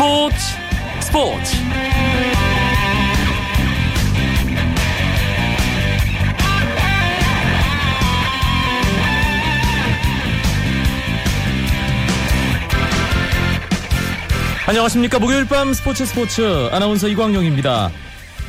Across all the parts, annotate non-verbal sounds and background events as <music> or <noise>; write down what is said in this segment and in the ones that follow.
스포츠 스포츠. 안녕하십니까. 목요일 밤 스포츠 스포츠. 아나운서 이광용입니다.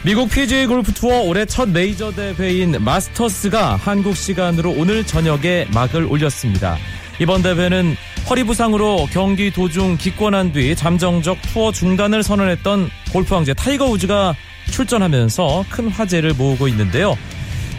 미국 PGA 골프 투어 올해 첫 메이저 대회인 마스터스가 한국 시간으로 오늘 저녁에 막을 올렸습니다. 이번 대회는 허리 부상으로 경기 도중 기권한 뒤 잠정적 투어 중단을 선언했던 골프 황제 타이거 우즈가 출전하면서 큰 화제를 모으고 있는데요.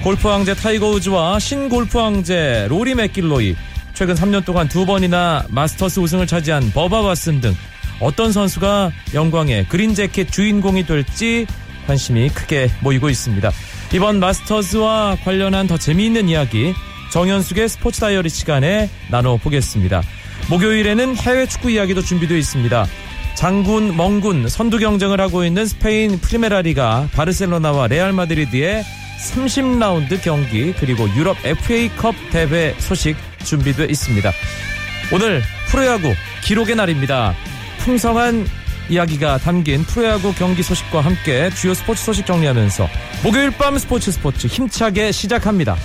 골프 황제 타이거 우즈와 신 골프 황제 로리 맥길로이 최근 3년 동안 두 번이나 마스터스 우승을 차지한 버바 왓슨 등 어떤 선수가 영광의 그린 재킷 주인공이 될지 관심이 크게 모이고 있습니다. 이번 마스터스와 관련한 더 재미있는 이야기 정현숙의 스포츠 다이어리 시간에 나눠보겠습니다. 목요일에는 해외 축구 이야기도 준비되어 있습니다. 장군, 멍군, 선두 경쟁을 하고 있는 스페인 프리메라리가 바르셀로나와 레알 마드리드의 30라운드 경기 그리고 유럽 FA컵 대회 소식 준비되어 있습니다. 오늘 프로야구 기록의 날입니다. 풍성한 이야기가 담긴 프로야구 경기 소식과 함께 주요 스포츠 소식 정리하면서 목요일 밤 스포츠 스포츠 힘차게 시작합니다.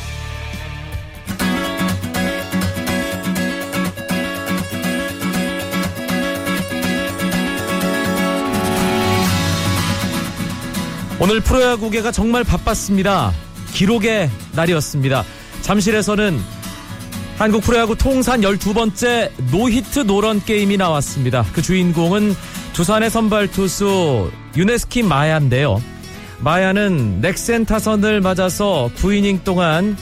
오늘 프로야구계가 정말 바빴습니다. 기록의 날이었습니다. 잠실에서는 한국 프로야구 통산 12번째 노히트 노런 게임이 나왔습니다. 그 주인공은 두산의 선발 투수 유네스키 마야인데요. 마야는 넥센 타선을 맞아서 9이닝 동안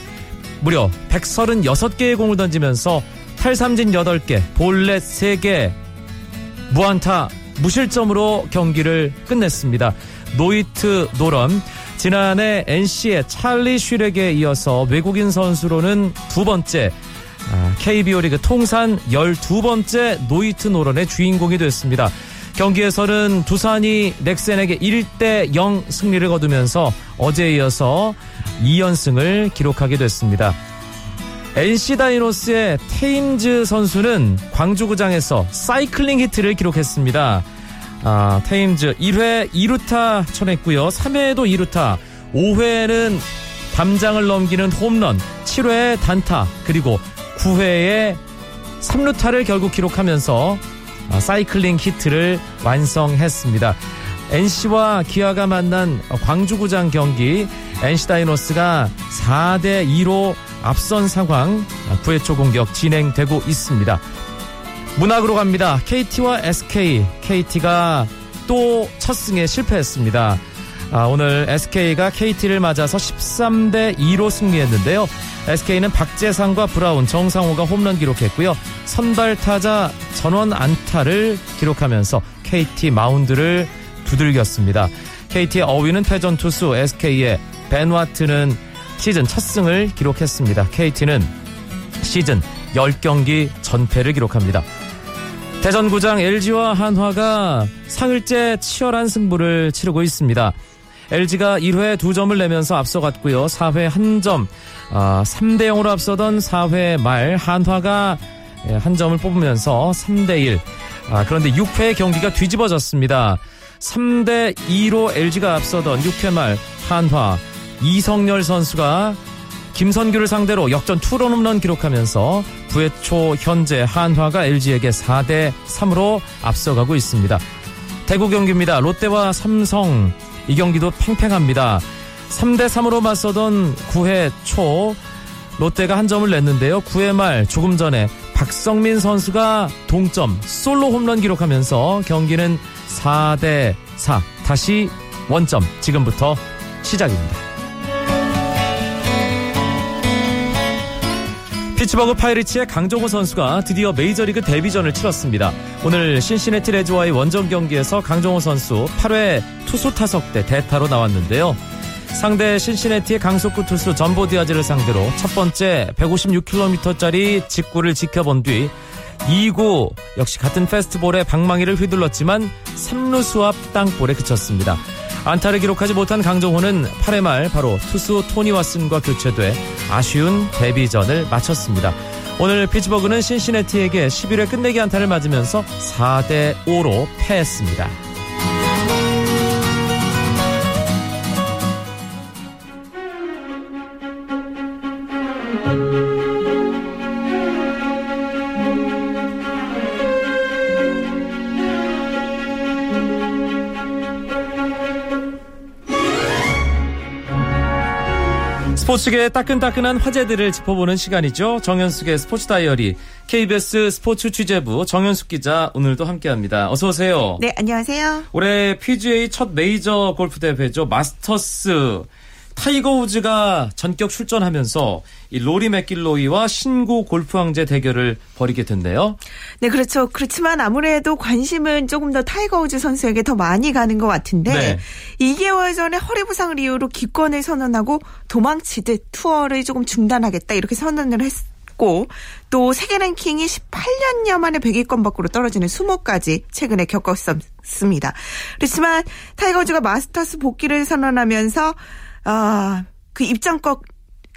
무려 136개의 공을 던지면서 탈삼진 8개, 볼넷 3개, 무안타, 무실점으로 경기를 끝냈습니다. 노히트 노런 지난해 NC의 찰리 슈렉에 이어서 외국인 선수로는 두 번째 KBO 리그 통산 12번째 노히트 노런의 주인공이 됐습니다. 경기에서는 두산이 넥센에게 1대 0 승리를 거두면서 어제에 이어서 2연승을 기록하게 됐습니다. NC 다이노스의 테임즈 선수는 광주구장에서 사이클링 히트를 기록했습니다. 아, 테임즈 1회 2루타 쳐냈고요. 3회에도 2루타, 5회에는 담장을 넘기는 홈런, 7회 단타, 그리고 9회에 3루타를 결국 기록하면서 아, 사이클링 히트를 완성했습니다. NC와 기아가 만난 광주구장 경기 NC 다이노스가 4대 2로 앞선 상황 9회 초 공격 진행되고 있습니다. 문학으로 갑니다. KT와 SK. KT가 또 첫 승에 실패했습니다. 아, 오늘 SK가 KT를 맞아서 13대 2로 승리했는데요. SK는 박재상과 브라운, 정상호가 홈런 기록했고요. 선발 타자 전원 안타를 기록하면서 KT 마운드를 두들겼습니다. KT의 어휘는 패전 투수 SK의 벤와트는 시즌 첫 승을 기록했습니다. KT는 시즌 10경기 전패를 기록합니다. 대전구장 LG와 한화가 상일째 치열한 승부를 치르고 있습니다. LG가 1회 2점을 내면서 앞서갔고요. 4회 1점, 아, 3대 0으로 앞서던 4회 말 한화가 예, 한 점을 뽑으면서 3대 1. 아, 그런데 6회 경기가 뒤집어졌습니다. 3대 2로 LG가 앞서던 6회 말 한화 이성열 선수가 김선규를 상대로 역전 투런 홈런 기록하면서 9회 초 현재 한화가 LG에게 4대 3으로 앞서가고 있습니다. 대구 경기입니다. 롯데와 삼성 이 경기도 팽팽합니다. 3대 3으로 맞서던 9회 초 롯데가 한 점을 냈는데요. 9회 말 조금 전에 박성민 선수가 동점 솔로 홈런 기록하면서 경기는 4대 4 다시 원점 지금부터 시작입니다. 피츠버그 파이리츠의 강정호 선수가 드디어 메이저리그 데뷔전을 치렀습니다. 오늘 신시내티 레즈와의 원정 경기에서 강정호 선수 8회 투수 타석 대 대타로 나왔는데요. 상대 신시내티의 강속구 투수 전보 디아즈를 상대로 첫 번째 156km짜리 직구를 지켜본 뒤 2구 역시 같은 페스트볼에 방망이를 휘둘렀지만 3루수 앞 땅볼에 그쳤습니다. 안타를 기록하지 못한 강정호는 8회 말 바로 투수 토니 왓슨과 교체돼 아쉬운 데뷔전을 마쳤습니다. 오늘 피츠버그는 신시내티에게 11회 끝내기 안타를 맞으면서 4대 5로 패했습니다. 스포츠계의 따끈따끈한 화제들을 짚어보는 시간이죠. 정현숙의 스포츠 다이어리. KBS 스포츠 취재부 정현숙 기자 오늘도 함께합니다. 어서 오세요. 네, 안녕하세요. 올해 PGA 첫 메이저 골프 대회죠. 마스터스. 타이거 우즈가 전격 출전하면서 이 로리 맥길로이와 신구 골프 황제 대결을 벌이게 됐네요. 네, 그렇죠. 그렇지만 아무래도 관심은 조금 더 타이거 우즈 선수에게 더 많이 가는 것 같은데 네. 2개월 전에 허리 부상을 이유로 기권을 선언하고 도망치듯 투어를 조금 중단하겠다 이렇게 선언을 했. 또 세계 랭킹이 18년여 만에 100위권 밖으로 떨어지는 수모까지 최근에 겪었습니다. 그렇지만 타이거즈가 마스터스 복귀를 선언하면서 아, 그 입장권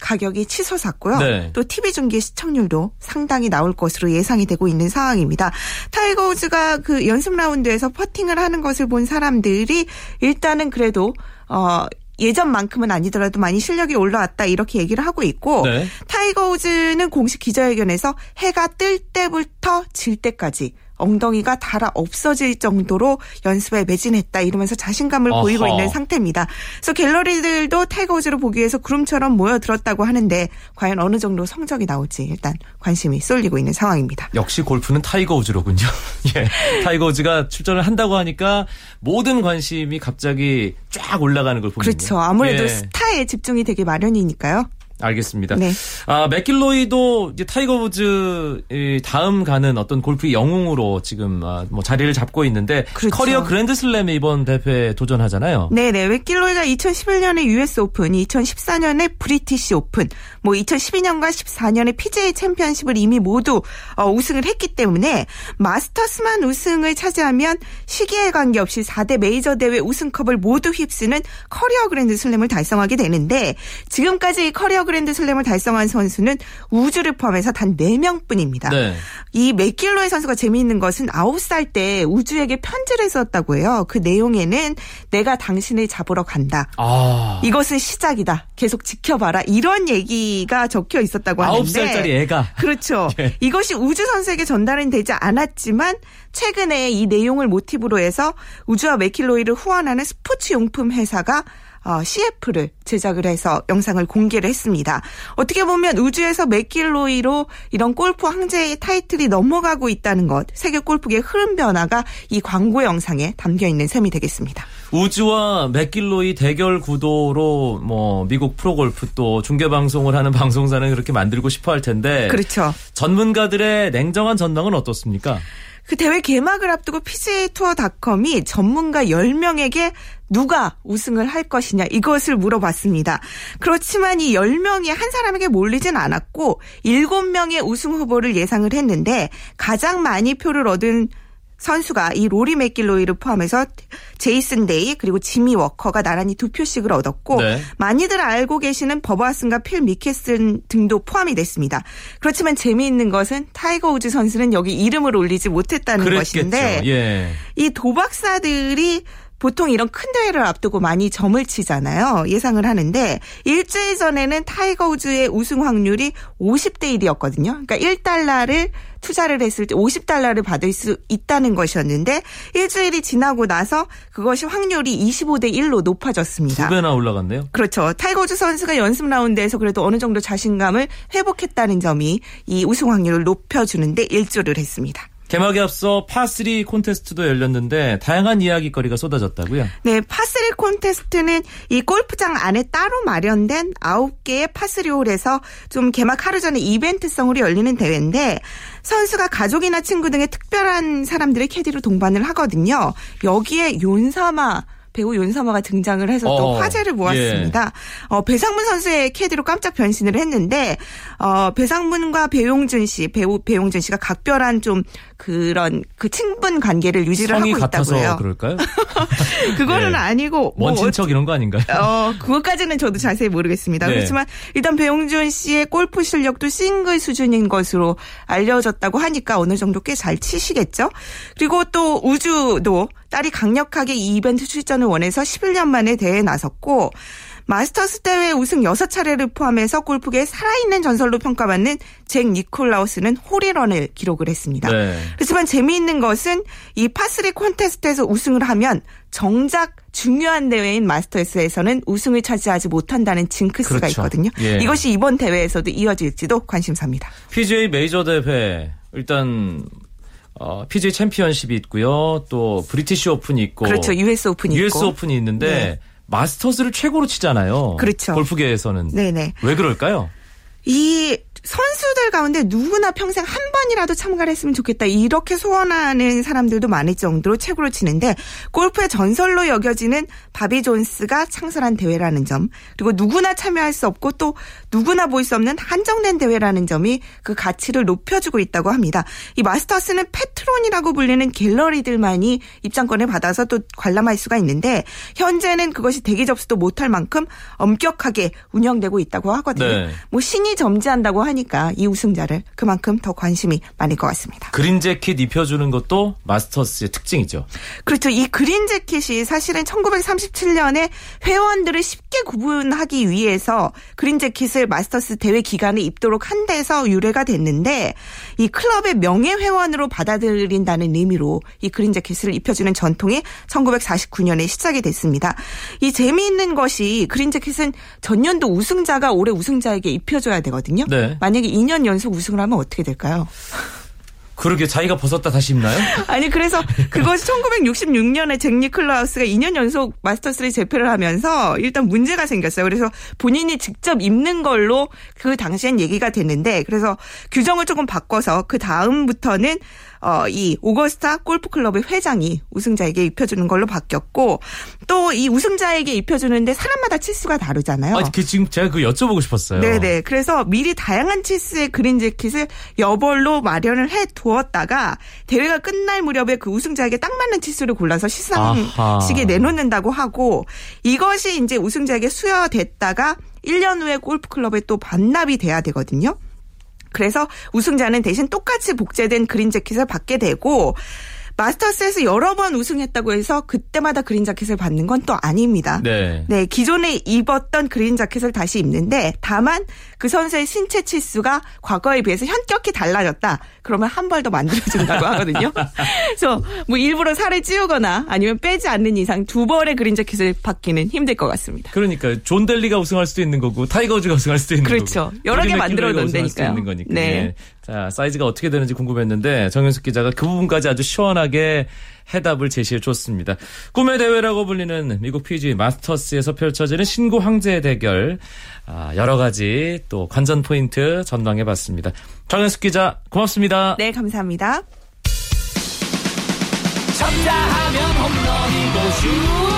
가격이 치솟았고요. 네. 또 TV 중계 시청률도 상당히 나올 것으로 예상이 되고 있는 상황입니다. 타이거 우즈가 그 연습 라운드에서 퍼팅을 하는 것을 본 사람들이 일단은 그래도 어 예전만큼은 아니더라도 많이 실력이 올라왔다 이렇게 얘기를 하고 있고 네. 타이거 우즈는 공식 기자회견에서 해가 뜰 때부터 질 때까지 엉덩이가 닳아 없어질 정도로 연습에 매진했다 이러면서 자신감을 어허. 보이고 있는 상태입니다. 그래서 갤러리들도 타이거 우즈를 보기 위해서 구름처럼 모여들었다고 하는데 과연 어느 정도 성적이 나올지 일단 관심이 쏠리고 있는 상황입니다. 역시 골프는 타이거 우즈로군요. <laughs> 예. 타이거 우즈가 출전을 한다고 하니까 모든 관심이 갑자기 쫙 올라가는 걸 보면요. 그렇죠. 아무래도 예. 스타에 집중이 되게 마련이니까요. 알겠습니다. 네. 아, 맥길로이도 이제 타이거 우즈 다음 가는 어떤 골프의 영웅으로 지금 아, 뭐 자리를 잡고 있는데 그렇죠. 커리어 그랜드슬램에 이번 대회에 도전하잖아요. 네 네. 맥길로이가 2011년에 US 오픈, 2014년에 브리티시 오픈, 뭐 2012년과 14년에 PGA 챔피언십을 이미 모두 어, 우승을 했기 때문에 마스터스만 우승을 차지하면 시기에 관계없이 4대 메이저 대회 우승컵을 모두 휩쓰는 커리어 그랜드슬램을 달성하게 되는데 지금까지 커리어 그랜드 슬램을 달성한 선수는 우즈를 포함해서 단 4명뿐입니다. 네. 이 맥길로이 선수가 재미있는 것은 9살 때 우즈에게 편지를 썼다고 해요. 그 내용에는 내가 당신을 잡으러 간다. 아. 이것은 시작이다. 계속 지켜봐라. 이런 얘기가 적혀 있었다고 하는데 9살짜리 애가 그렇죠. <laughs> 예. 이것이 우즈 선수에게 전달은 되지 않았지만 최근에 이 내용을 모티브로 해서 우주와 맥킬로이를 후원하는 스포츠 용품 회사가 어, CF를 제작을 해서 영상을 공개를 했습니다. 어떻게 보면 우주에서 맥길로이로 이런 골프 황제의 타이틀이 넘어가고 있다는 것, 세계 골프계의 흐름 변화가 이 광고 영상에 담겨 있는 셈이 되겠습니다. 우주와 맥길로이 대결 구도로 뭐 미국 프로골프 또 중계 방송을 하는 <laughs> 방송사는 그렇게 만들고 싶어 할 텐데 그렇죠. 전문가들의 냉정한 전망은 어떻습니까? 그 대회 개막을 앞두고 PGA 투어닷컴이 전문가 10명에게 누가 우승을 할 것이냐 이것을 물어봤습니다. 그렇지만 이 10명이 한 사람에게 몰리진 않았고 7명의 우승 후보를 예상을 했는데 가장 많이 표를 얻은 선수가 이 로리 맥길로이를 포함해서 제이슨 데이 그리고 지미 워커가 나란히 두 표씩을 얻었고 네. 많이들 알고 계시는 버바 왓슨과 필 미켈슨 등도 포함이 됐습니다. 그렇지만 재미있는 것은 타이거 우즈 선수는 여기 이름을 올리지 못했다는 그랬겠죠. 것인데 예. 이 도박사들이 보통 이런 큰 대회를 앞두고 많이 점을 치잖아요. 예상을 하는데 일주일 전에는 타이거 우즈의 우승 확률이 50대 1이었거든요. 그러니까 1달러를 투자를 했을 때 50달러를 받을 수 있다는 것이었는데 일주일이 지나고 나서 그것이 확률이 25대 1로 높아졌습니다. 두 배나 올라갔네요. 그렇죠. 타이거 우즈 선수가 연습 라운드에서 그래도 어느 정도 자신감을 회복했다는 점이 이 우승 확률을 높여주는데 일조를 했습니다. 개막에 앞서 파3 콘테스트도 열렸는데 다양한 이야기거리가 쏟아졌다고요? 네, 파3 콘테스트는 이 골프장 안에 따로 마련된 9개의 파3 홀에서 좀 개막 하루 전에 이벤트성으로 열리는 대회인데 선수가 가족이나 친구 등의 특별한 사람들을 캐디로 동반을 하거든요. 여기에 윤사마 배우 윤서마가 등장을 해서 또 어, 화제를 모았습니다. 어, 배상문 선수의 캐디로 깜짝 변신을 했는데 어, 배상문과 배용준 씨, 배우 배용준 씨가 각별한 좀 그런 그 친분 관계를 유지를 하고 있다고요. 그럴까요? <laughs> 그거는 예. 아니고 먼뭐 친척 이런 거 아닌가요? 어, 그것까지는 저도 자세히 모르겠습니다. 네. 그렇지만 일단 배용준 씨의 골프 실력도 싱글 수준인 것으로 알려졌다고 하니까 어느 정도 꽤 잘 치시겠죠. 그리고 또 우주도 딸이 강력하게 이 이벤트 출전을 원해서 11년 만에 대회에 나섰고 마스터스 대회 우승 6차례를 포함해서 골프계의 살아있는 전설로 평가받는 잭 니콜라우스는 홀이런을 기록을 했습니다. 네. 그렇지만 재미있는 것은 이 파스리 콘테스트에서 우승을 하면 정작 중요한 대회인 마스터스에서는 우승을 차지하지 못한다는 징크스가 그렇죠. 있거든요. 예. 이것이 이번 대회에서도 이어질지도 관심사입니다. PGA 메이저 대회 일단 어, PGA 챔피언십이 있고요. 또 브리티시 오픈이 있고 그렇죠. US 오픈이 US 있고. 오픈이 있는데 네. 마스터스를 최고로 치잖아요. 그렇죠. 골프계에서는 네네. 왜 그럴까요? 이 선수들 가운데 누구나 평생 한 번이라도 참가를 했으면 좋겠다. 이렇게 소원하는 사람들도 많을 정도로 최고로 치는데 골프의 전설로 여겨지는 바비 존스가 창설한 대회라는 점 그리고 누구나 참여할 수 없고 또 누구나 볼 수 없는 한정된 대회라는 점이 그 가치를 높여주고 있다고 합니다. 이 마스터스는 페트론이라고 불리는 갤러리들만이 입장권을 받아서 또 관람할 수가 있는데 현재는 그것이 대기 접수도 못할 만큼 엄격하게 운영되고 있다고 하거든요. 네. 뭐 신이 점지한다고 하니 까 이 우승자를 그만큼 더 관심이 많을 것 같습니다. 그린 재킷 입혀주는 것도 마스터스의 특징이죠. 그렇죠. 이 그린 재킷이 사실은 1937년에 회원들을 쉽게 구분하기 위해서 그린 재킷을 마스터스 대회 기간에 입도록 한 데서 유래가 됐는데 이 클럽의 명예 회원으로 받아들인다는 의미로 이 그린 재킷을 입혀주는 전통이 1949년에 시작이 됐습니다. 이 재미있는 것이 그린 재킷은 전년도 우승자가 올해 우승자에게 입혀줘야 되거든요. 네. 만약에 2년 연속 우승을 하면 어떻게 될까요? 그러게 자기가 벗었다 다시 입나요? <laughs> 아니 그래서 그것이 1966년에 <laughs> 잭 니클라우스가 2년 연속 마스터스를 재패를 하면서 일단 문제가 생겼어요. 그래서 본인이 직접 입는 걸로 그 당시엔 얘기가 됐는데 그래서 규정을 조금 바꿔서 그 다음부터는 어, 이 오거스타 골프클럽의 회장이 우승자에게 입혀주는 걸로 바뀌었고 또 이 우승자에게 입혀주는데 사람마다 치수가 다르잖아요. 아, 그 지금 제가 그 여쭤보고 싶었어요. 네네. 그래서 미리 다양한 치스의 그린 재킷을 여벌로 마련을 해 두었다가 대회가 끝날 무렵에 그 우승자에게 딱 맞는 치수를 골라서 시상식에. 내놓는다고 하고 이것이 이제 우승자에게 수여됐다가 1년 후에 골프클럽에 또 반납이 돼야 되거든요. 그래서 우승자는 대신 똑같이 복제된 그린 재킷을 받게 되고 마스터스에서 여러 번 우승했다고 해서 그때마다 그린 자켓을 받는 건 또 아닙니다. 네. 네, 기존에 입었던 그린 자켓을 다시 입는데 다만 그 선수의 신체 치수가 과거에 비해서 현격히 달라졌다. 그러면 한 벌 더 만들어준다고 <laughs> 하거든요. 그래서 뭐 일부러 살을 찌우거나 아니면 빼지 않는 이상 두 벌의 그린 자켓을 받기는 힘들 것 같습니다. 그러니까 존 댈리가 우승할 수도 있는 거고 타이거 우즈가 우승할 수도 있는 그렇죠. 거고 여러 개 만들어. 있는 거니까. 네. 예. 자 사이즈가 어떻게 되는지 궁금했는데 정현숙 기자가 그 부분까지 아주 시원하게 해답을 제시해 줬습니다. 꿈의 대회라고 불리는 미국 PGA 마스터스에서 펼쳐지는 신구 황제 대결 아, 여러 가지 또 관전 포인트 전망해 봤습니다. 정현숙 기자 고맙습니다. 네, 감사합니다. 쳤다 하면 홈런이고 슛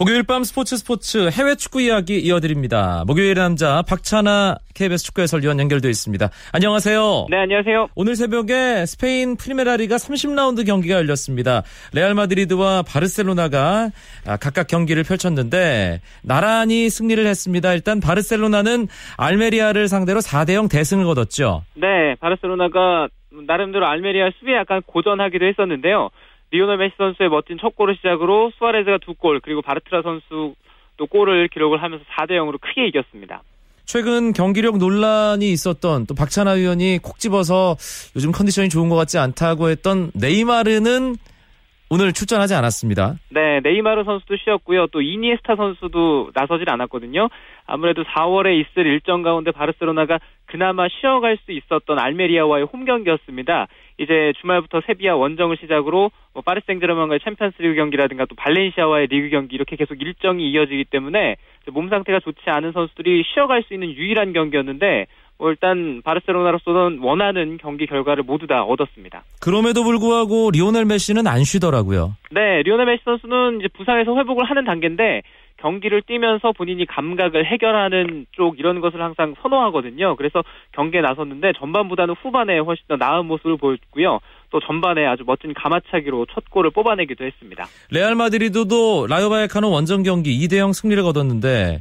목요일 밤 스포츠 스포츠 해외 축구 이야기 이어드립니다. 목요일 남자 박찬아 KBS 축구 해설위원 연결되어 있습니다. 안녕하세요. 네, 안녕하세요. 오늘 새벽에 스페인 프리메라리가 30라운드 경기가 열렸습니다. 레알 마드리드와 바르셀로나가 아, 각각 경기를 펼쳤는데 나란히 승리를 했습니다. 일단 바르셀로나는 알메리아를 상대로 4대 0 대승을 거뒀죠. 네, 바르셀로나가 나름대로 알메리아 수비에 약간 고전하기도 했었는데요. 리오넬 메시 선수의 멋진 첫 골을 시작으로 수아레즈가 두 골, 그리고 바르트라 선수도 골을 기록을 하면서 4대 0으로 크게 이겼습니다. 최근 경기력 논란이 있었던 또 박찬하 위원이 콕 집어서 요즘 컨디션이 좋은 것 같지 않다고 했던 네이마르는 오늘 출전하지 않았습니다. 네, 네이마르 선수도 쉬었고요. 또 이니에스타 선수도 나서질 않았거든요. 아무래도 4월에 있을 일정 가운데 바르셀로나가 그나마 쉬어갈 수 있었던 알메리아와의 홈 경기였습니다. 이제 주말부터 세비야 원정을 시작으로 뭐 파리 생제르맹과의 챔피언스리그 경기라든가 또 발렌시아와의 리그 경기 이렇게 계속 일정이 이어지기 때문에 몸 상태가 좋지 않은 선수들이 쉬어갈 수 있는 유일한 경기였는데 뭐 일단 바르셀로나로서는 원하는 경기 결과를 모두 다 얻었습니다. 그럼에도 불구하고 리오넬 메시는 안 쉬더라고요. 네, 리오넬 메시 선수는 이제 부상에서 회복을 하는 단계인데 경기를 뛰면서 본인이 감각을 해결하는 쪽 이런 것을 항상 선호하거든요. 그래서 경기에 나섰는데 전반보다는 후반에 훨씬 더 나은 모습을 보였고요. 또 전반에 아주 멋진 가마차기로 첫 골을 뽑아내기도 했습니다. 레알 마드리드도 라요 바이카노 원정 경기 2대 0 승리를 거뒀는데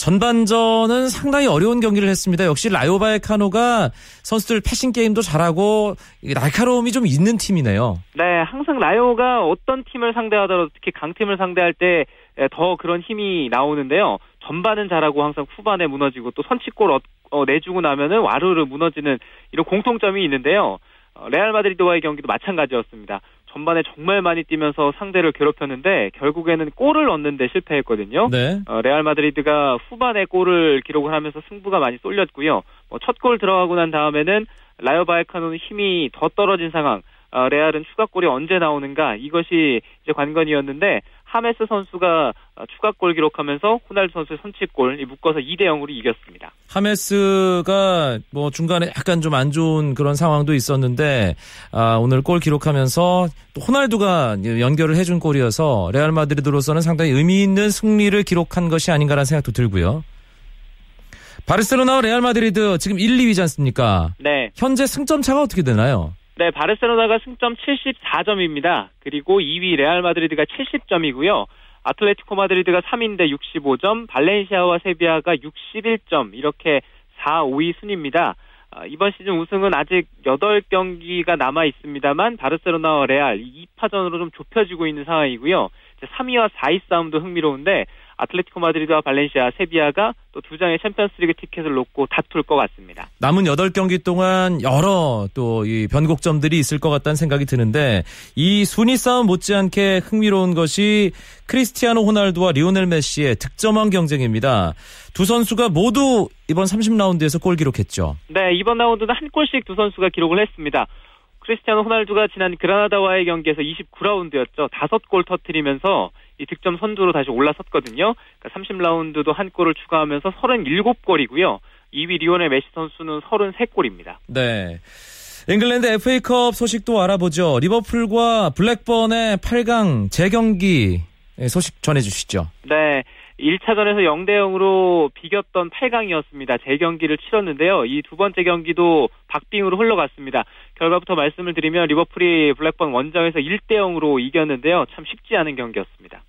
전반전은 상당히 어려운 경기를 했습니다. 역시 라요 바이카노가 선수들 패싱 게임도 잘하고 날카로움이 좀 있는 팀이네요. 네, 항상 라요가 어떤 팀을 상대하더라도 특히 강팀을 상대할 때 더 그런 힘이 나오는데요. 전반은 잘하고 항상 후반에 무너지고 또 선취골 어, 어, 내주고 나면은 와르르 무너지는 이런 공통점이 있는데요. 어, 레알 마드리드와의 경기도 마찬가지였습니다. 전반에 정말 많이 뛰면서 상대를 괴롭혔는데 결국에는 골을 얻는데 실패했거든요. 네. 어, 레알 마드리드가 후반에 골을 기록을 하면서 승부가 많이 쏠렸고요. 뭐 첫골 들어가고 난 다음에는 라이오 바이카노는 힘이 더 떨어진 상황. 어, 레알은 추가골이 언제 나오는가 이것이 이제 관건이었는데 하메스 선수가 어, 추가골 기록하면서 호날두 선수의 선취골 묶어서 2대 0으로 이겼습니다. 하메스가 뭐 중간에 약간 좀 안 좋은 그런 상황도 있었는데 아, 오늘 골 기록하면서 또 호날두가 연결을 해준 골이어서 레알 마드리드로서는 상당히 의미 있는 승리를 기록한 것이 아닌가라는 생각도 들고요. 바르셀로나와 레알 마드리드 지금 1, 2위지 않습니까? 네. 현재 승점 차가 어떻게 되나요? 네, 바르셀로나가 승점 74점입니다. 그리고 2위 레알 마드리드가 70점이고요. 아틀레티코 마드리드가 3위인데 65점, 발렌시아와 세비야가 61점, 이렇게 4, 5위 순입니다. 아, 이번 시즌 우승은 아직 8경기가 남아 있습니다만 바르셀로나와 레알 2파전으로 좀 좁혀지고 있는 상황이고요. 3위와 4위 싸움도 흥미로운데 아틀레티코 마드리드와 발렌시아, 세비야가 또 두 장의 챔피언스리그 티켓을 놓고 다툴 것 같습니다. 남은 8경기 동안 여러 또 이 변곡점들이 있을 것 같다는 생각이 드는데 이 순위 싸움 못지않게 흥미로운 것이 크리스티아노 호날두와 리오넬 메시의 득점왕 경쟁입니다. 두 선수가 모두 이번 30라운드에서 골 기록했죠. 네, 이번 라운드는 한 골씩 두 선수가 기록을 했습니다. 크리스티아노 호날두가 지난 그라나다와의 경기에서 29라운드였죠. 다섯 골 터트리면서 이 득점 선두로 다시 올라섰거든요. 그러니까 30라운드도 한 골을 추가하면서 37골이고요. 2위 리오넬 메시 선수는 33골입니다. 네. 잉글랜드 FA컵 소식도 알아보죠. 리버풀과 블랙번의 8강 재경기 소식 전해주시죠. 네. 1차전에서 0대 0으로 비겼던 8강이었습니다. 재경기를 치렀는데요. 이 두 번째 경기도 박빙으로 흘러갔습니다. 결과부터 말씀을 드리면 리버풀이 블랙번 원정에서 1대 0으로 이겼는데요. 참 쉽지 않은 경기였습니다.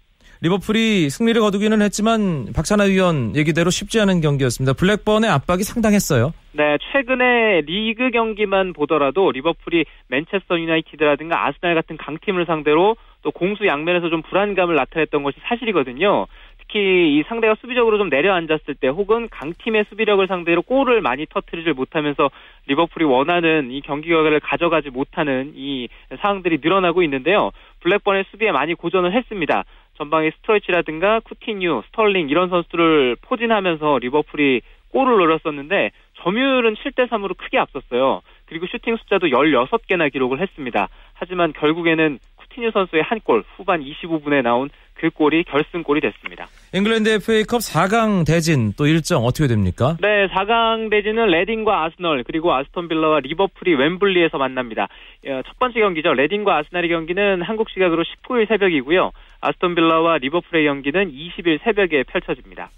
리버풀이 승리를 거두기는 했지만 박찬하 위원 얘기대로 쉽지 않은 경기였습니다. 블랙번의 압박이 상당했어요. 네, 최근에 리그 경기만 보더라도 리버풀이 맨체스터 유나이티드라든가 아스날 같은 강팀을 상대로 또 공수 양면에서 좀 불안감을 나타냈던 것이 사실이거든요. 특히 이 상대가 수비적으로 좀 내려앉았을 때 혹은 강팀의 수비력을 상대로 골을 많이 터트리질 못하면서 리버풀이 원하는 이 경기 결과를 가져가지 못하는 이 상황들이 늘어나고 있는데요. 블랙번의 수비에 많이 고전을 했습니다. 전방에 스터리지라든가 쿠티뉴, 스털링 이런 선수들을 포진하면서 리버풀이 골을 노렸었는데 점유율은 7대 3으로 크게 앞섰어요. 그리고 슈팅 숫자도 16개나 기록을 했습니다. 하지만 결국에는 쿠티뉴 선수의 한 골, 후반 25분에 나온 그 골이 결승골이 됐습니다. 잉글랜드 FA컵 4강 대진 또 일정 어떻게 됩니까? 네, 4강 대진은 레딩과 아스널 그리고 아스톤 빌라와 리버풀이 웸블리에서 만납니다. 어, 첫 번째 경기죠. 레딩과 아스날의 경기는 한국 시각으로 19일 새벽이고요. 아스톤 빌라와 리버풀의 경기는 20일 새벽에 펼쳐집니다.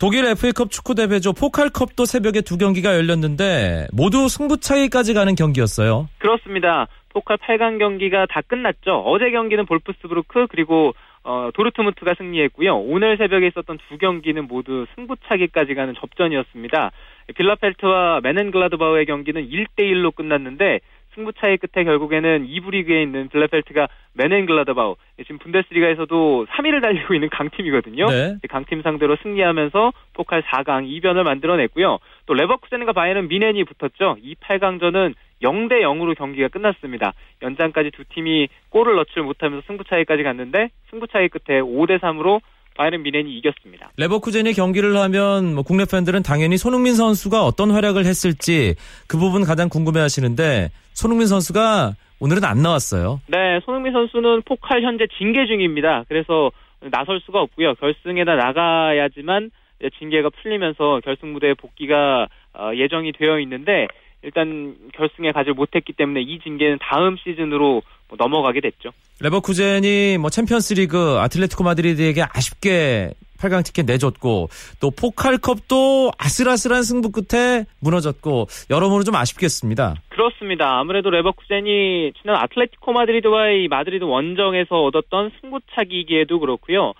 독일 FA컵 축구 대회죠. 포칼컵도 새벽에 두 경기가 열렸는데 모두 승부 차이까지 가는 경기였어요. 그렇습니다. 포칼 8강 경기가 다 끝났죠. 어제 경기는 볼프스부르크 그리고 어, 도르트문트가 승리했고요. 오늘 새벽에 있었던 두 경기는 모두 승부차기까지 가는 접전이었습니다. 빌라펠트와 메넨글라드바우의 경기는 1대1로 끝났는데 승부차이 끝에 결국에는 2부 리그에 있는 빌라펠트가 메넨글라드바우 지금 분데스리가에서도 3위를 달리고 있는 강팀이거든요. 네. 강팀 상대로 승리하면서 포칼 4강 2변을 만들어냈고요. 또 레버쿠젠과 바이에른 미넨이 붙었죠. 이 8강전은 0대 0으로 경기가 끝났습니다. 연장까지 두 팀이 골을 넣지 못하면서 승부 차이까지 갔는데 승부 차이 끝에 5대 3으로 바이른 미넨이 이겼습니다. 레버쿠젠이 경기를 하면 뭐 국내 팬들은 당연히 손흥민 선수가 어떤 활약을 했을지 그 부분 가장 궁금해 하시는데 손흥민 선수가 오늘은 안 나왔어요. 네, 손흥민 선수는 포칼 현재 징계 중입니다. 그래서 나설 수가 없고요. 결승에다 나가야지만 징계가 풀리면서 결승 무대에 복귀가 어, 예정이 되어 있는데 일단 결승에 가지 못했기 때문에 이 징계는 다음 시즌으로 뭐 넘어가게 됐죠. 레버쿠젠이 뭐 챔피언스리그 아틀레티코 마드리드에게 아쉽게 8강 티켓 내줬고 또 포칼컵도 아슬아슬한 승부 끝에 무너졌고 여러모로 좀 아쉽겠습니다. 그렇습니다. 아무래도 레버쿠젠이 지난 아틀레티코 마드리드와의 마드리드 원정에서 얻었던 승부차기도 그렇고요.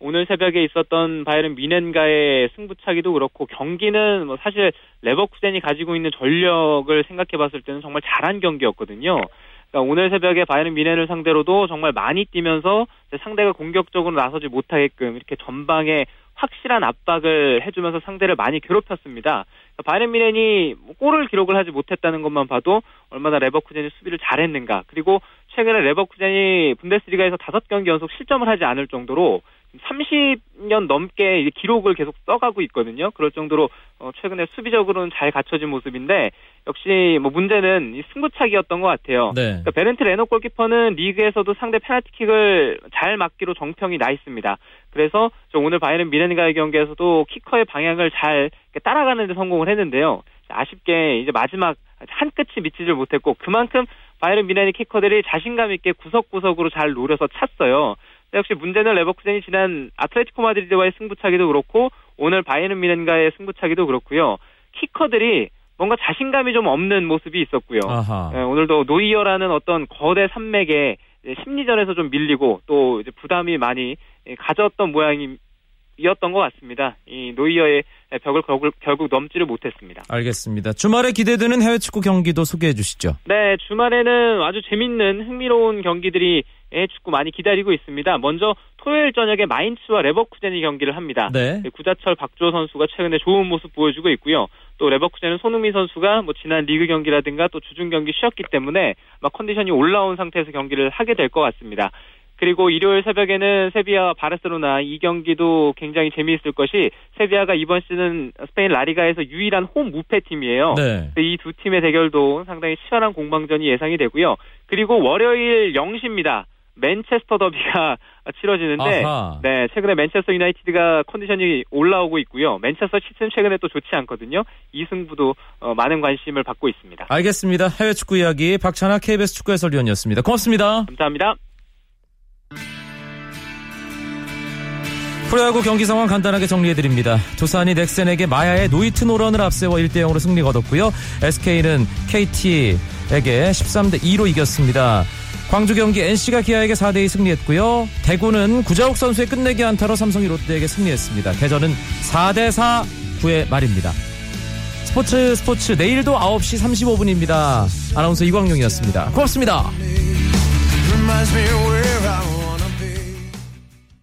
오늘 새벽에 있었던 바이에른 뮌헨과의 승부차기도 그렇고 경기는 뭐 사실 레버쿠젠이 가지고 있는 전력을 생각해 봤을 때는 정말 잘한 경기였거든요. 그러니까 오늘 새벽에 바이에른 뮌헨을 상대로도 정말 많이 뛰면서 상대가 공격적으로 나서지 못하게끔 이렇게 전방에 확실한 압박을 해주면서 상대를 많이 괴롭혔습니다. 그러니까 바이에른 뮌헨이 뭐 골을 기록을 하지 못했다는 것만 봐도 얼마나 레버쿠젠이 수비를 잘했는가. 그리고 최근에 레버쿠젠이 분데스리가에서 다섯 경기 연속 실점을 하지 않을 정도로 30년 넘게 기록을 계속 써가고 있거든요. 그럴 정도로 어, 최근에 수비적으로는 잘 갖춰진 모습인데 역시 뭐 문제는 이 승부차기였던 것 같아요. 네. 그러니까 베른트 레노 골키퍼는 리그에서도 상대 페널티킥을 잘 막기로 정평이 나 있습니다. 그래서 오늘 바이에른 뮌헨과의 경기에서도 키커의 방향을 잘 따라가는 데 성공을 했는데요. 아쉽게 이제 마지막 한 끝이 미치질 못했고 그만큼 바이에른 뮌헨의 키커들이 자신감 있게 구석구석으로 잘 노려서 찼어요. 역시 문제는 레버쿠젠이 지난 아틀레티코 마드리드와의 승부차기도 그렇고 오늘 바이에른 뮌헨과의 승부차기도 그렇고요. 키커들이 뭔가 자신감이 좀 없는 모습이 있었고요. 예, 오늘도 노이어라는 어떤 거대 산맥에 심리전에서 좀 밀리고 또 이제 부담이 많이 가졌던 모양이 이었던 것 같습니다. 이 노이어의 벽을 결국, 결국 넘지를 못했습니다. 알겠습니다. 주말에 기대되는 해외 축구 경기도 소개해 주시죠. 네, 주말에는 아주 재밌는 흥미로운 경기들이 축구 많이 기다리고 있습니다. 먼저 토요일 저녁에 마인츠와 레버쿠젠이 경기를 합니다. 네. 구자철 박주호 선수가 최근에 좋은 모습 보여주고 있고요. 또 레버쿠젠은 손흥민 선수가 뭐 지난 리그 경기라든가 또 주중 경기 쉬었기 때문에 막 컨디션이 올라온 상태에서 경기를 하게 될 것 같습니다. 그리고 일요일 새벽에는 세비야와 바르셀로나 이 경기도 굉장히 재미있을 것이 세비야가 이번 시즌 스페인 라리가에서 유일한 홈 무패 팀이에요. 네. 이두 팀의 대결도 상당히 치열한 공방전이 예상이 되고요. 그리고 월요일 0시입니다. 맨체스터 더비가 <laughs> 치러지는데 아하. 네, 최근에 맨체스터 유나이티드가 컨디션이 올라오고 있고요. 맨체스터 시즌 최근에 또 좋지 않거든요. 이 승부도 어, 많은 관심을 받고 있습니다. 알겠습니다. 해외 축구 이야기 박찬아 KBS 축구 해설위원이었습니다. 고맙습니다. 감사합니다. 프로야구 경기 상황 간단하게 정리해드립니다. 두산이 넥센에게 마야의 노이트 노런을 앞세워 1대0으로 승리 거뒀고요. SK는 KT에게 13대2로 이겼습니다. 광주 경기 NC가 기아에게 4대2 승리했고요. 대구는 구자욱 선수의 끝내기 안타로 삼성이 롯데에게 승리했습니다. 대전은 4대4 9회 말입니다. 스포츠 스포츠 내일도 9시 35분입니다. 아나운서 이광용이었습니다. 고맙습니다.